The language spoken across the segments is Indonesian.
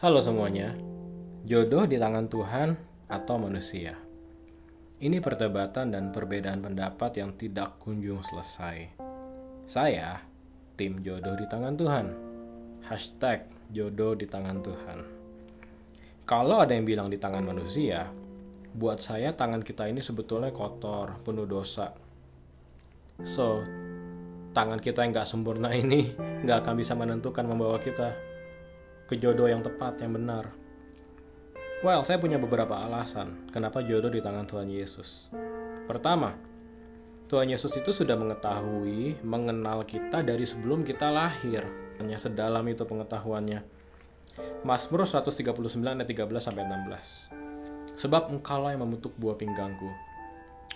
Halo semuanya, jodoh di tangan Tuhan atau manusia? Ini perdebatan dan perbedaan pendapat yang tidak kunjung selesai. Saya, tim jodoh di tangan Tuhan. Hashtag jodoh di tangan Tuhan. Kalau ada yang bilang di tangan manusia, buat saya tangan kita ini sebetulnya kotor, penuh dosa. So, tangan kita yang gak sempurna ini gak akan bisa menentukan membawa kita ke jodoh yang tepat, yang benar. Well, saya punya beberapa alasan kenapa jodoh di tangan Tuhan Yesus. Pertama, Tuhan Yesus itu sudah mengetahui, mengenal kita dari sebelum kita lahir. Hanya sedalam itu pengetahuannya. Mazmur 139 ayat 13 sampai 16. Sebab engkaulah yang membentuk buah pinggangku.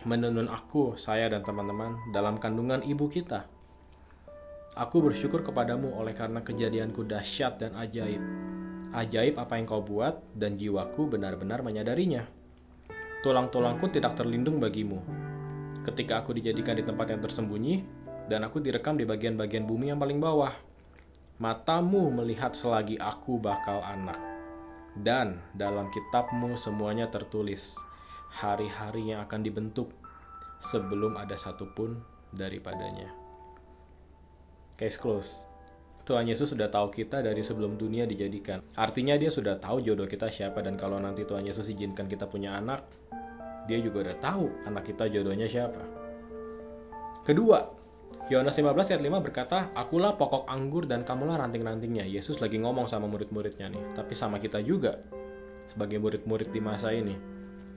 Menenun aku, saya dan teman-teman dalam kandungan ibu kita. Aku bersyukur kepadamu oleh karena kejadianku dahsyat dan ajaib. Ajaib apa yang kau buat dan jiwaku benar-benar menyadarinya. Tulang-tulangku tidak terlindung bagimu. Ketika aku dijadikan di tempat yang tersembunyi, dan aku direkam di bagian-bagian bumi yang paling bawah. Matamu melihat selagi aku bakal anak. Dan dalam kitabmu semuanya tertulis, hari-hari yang akan dibentuk sebelum ada satupun daripadanya. Case close. Tuhan Yesus sudah tahu kita dari sebelum dunia dijadikan. Artinya dia sudah tahu jodoh kita siapa dan kalau nanti Tuhan Yesus izinkan kita punya anak, dia juga udah tahu anak kita jodohnya siapa. Kedua, Yohanes 15 ayat 5 berkata, Akulah pokok anggur dan kamulah ranting-rantingnya. Yesus lagi ngomong sama murid-muridnya nih, tapi sama kita juga sebagai murid-murid di masa ini.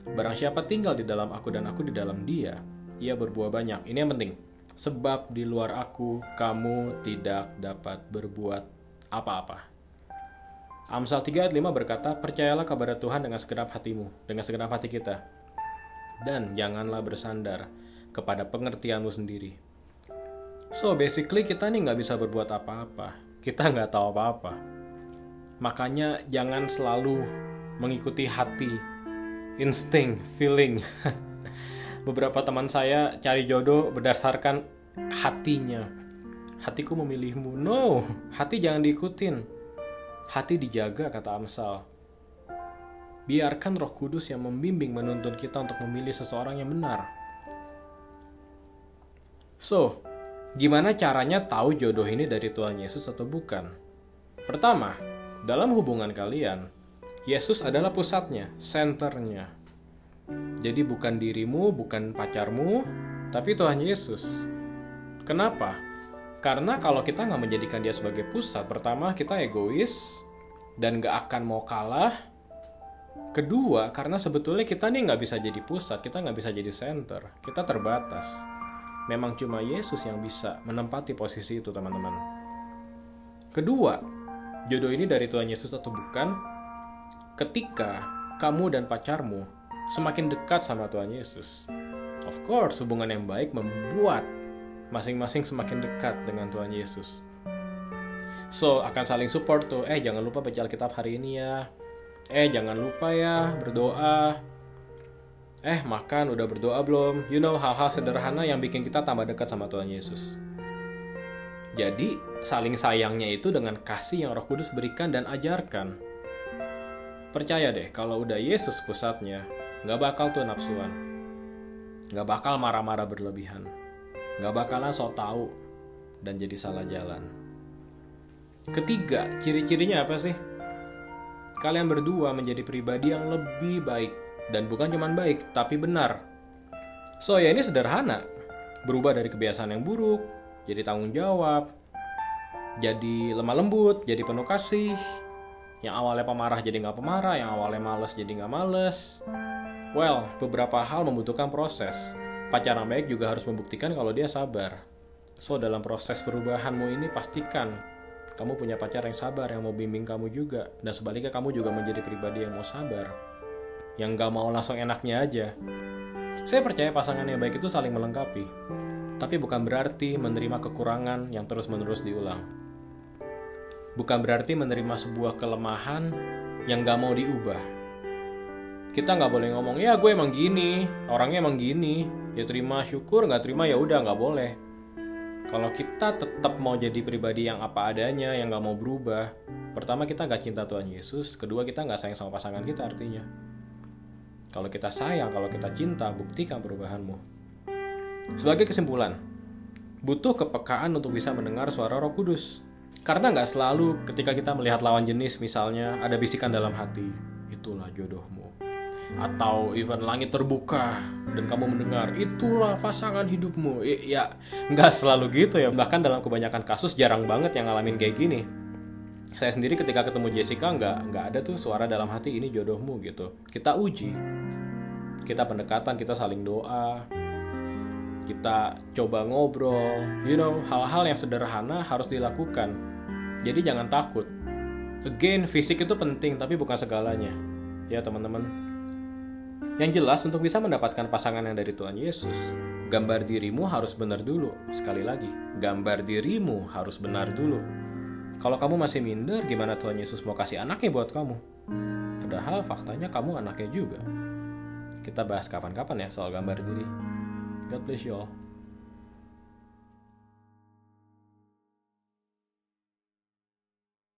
Barang siapa tinggal di dalam aku dan aku di dalam dia, ia berbuah banyak. Ini yang penting sebab di luar aku kamu tidak dapat berbuat apa-apa. Amsal 3 ayat 5 berkata, Percayalah kepada Tuhan dengan segenap hatimu, dengan segenap hati kita. Dan janganlah bersandar kepada pengertianmu sendiri. So, basically kita nih nggak bisa berbuat apa-apa. Kita nggak tahu apa-apa. Makanya jangan selalu mengikuti hati, insting, feeling. beberapa teman saya cari jodoh berdasarkan hatinya. Hatiku memilihmu. No, hati jangan diikutin. Hati dijaga, kata Amsal. Biarkan roh kudus yang membimbing menuntun kita untuk memilih seseorang yang benar. So, gimana caranya tahu jodoh ini dari Tuhan Yesus atau bukan? Pertama, dalam hubungan kalian, Yesus adalah pusatnya, senternya. Jadi bukan dirimu, bukan pacarmu, tapi Tuhan Yesus. Kenapa? Karena kalau kita nggak menjadikan dia sebagai pusat, pertama kita egois dan nggak akan mau kalah. Kedua, karena sebetulnya kita nih nggak bisa jadi pusat, kita nggak bisa jadi center, kita terbatas. Memang cuma Yesus yang bisa menempati posisi itu, teman-teman. Kedua, jodoh ini dari Tuhan Yesus atau bukan? Ketika kamu dan pacarmu semakin dekat sama Tuhan Yesus. Of course, hubungan yang baik membuat masing-masing semakin dekat dengan Tuhan Yesus. So, akan saling support tuh. Eh, jangan lupa baca Alkitab hari ini ya. Eh, jangan lupa ya berdoa. Eh, makan udah berdoa belum? You know, hal-hal sederhana yang bikin kita tambah dekat sama Tuhan Yesus. Jadi, saling sayangnya itu dengan kasih yang Roh Kudus berikan dan ajarkan. Percaya deh, kalau udah Yesus pusatnya, Nggak bakal tuh nafsuan. Nggak bakal marah-marah berlebihan. Nggak bakalan sok tahu dan jadi salah jalan. Ketiga, ciri-cirinya apa sih? Kalian berdua menjadi pribadi yang lebih baik. Dan bukan cuma baik, tapi benar. So ya ini sederhana. Berubah dari kebiasaan yang buruk, jadi tanggung jawab, jadi lemah lembut, jadi penuh kasih, yang awalnya pemarah jadi nggak pemarah, yang awalnya males jadi nggak males, Well, beberapa hal membutuhkan proses. Pacaran baik juga harus membuktikan kalau dia sabar. So, dalam proses perubahanmu ini pastikan kamu punya pacar yang sabar, yang mau bimbing kamu juga. Dan sebaliknya kamu juga menjadi pribadi yang mau sabar. Yang gak mau langsung enaknya aja. Saya percaya pasangan yang baik itu saling melengkapi. Tapi bukan berarti menerima kekurangan yang terus-menerus diulang. Bukan berarti menerima sebuah kelemahan yang gak mau diubah kita nggak boleh ngomong ya gue emang gini orangnya emang gini ya terima syukur nggak terima ya udah nggak boleh Kalau kita tetap mau jadi pribadi yang apa adanya, yang nggak mau berubah, pertama kita nggak cinta Tuhan Yesus, kedua kita nggak sayang sama pasangan kita artinya. Kalau kita sayang, kalau kita cinta, buktikan perubahanmu. Sebagai kesimpulan, butuh kepekaan untuk bisa mendengar suara Roh Kudus. Karena nggak selalu ketika kita melihat lawan jenis misalnya ada bisikan dalam hati, itulah jodohmu. Atau even langit terbuka dan kamu mendengar, itulah pasangan hidupmu. Ya nggak selalu gitu ya, bahkan dalam kebanyakan kasus jarang banget yang ngalamin kayak gini. Saya sendiri ketika ketemu Jessica nggak nggak ada tuh suara dalam hati ini jodohmu gitu. Kita uji, kita pendekatan, kita saling doa, kita coba ngobrol, you know, hal-hal yang sederhana harus dilakukan jadi jangan takut. Again, fisik itu penting tapi bukan segalanya. Ya teman-teman. Yang jelas untuk bisa mendapatkan pasangan yang dari Tuhan Yesus, gambar dirimu harus benar dulu. Sekali lagi, gambar dirimu harus benar dulu. Kalau kamu masih minder, gimana Tuhan Yesus mau kasih anaknya buat kamu? Padahal faktanya kamu anaknya juga. Kita bahas kapan-kapan ya soal gambar diri. God bless you all.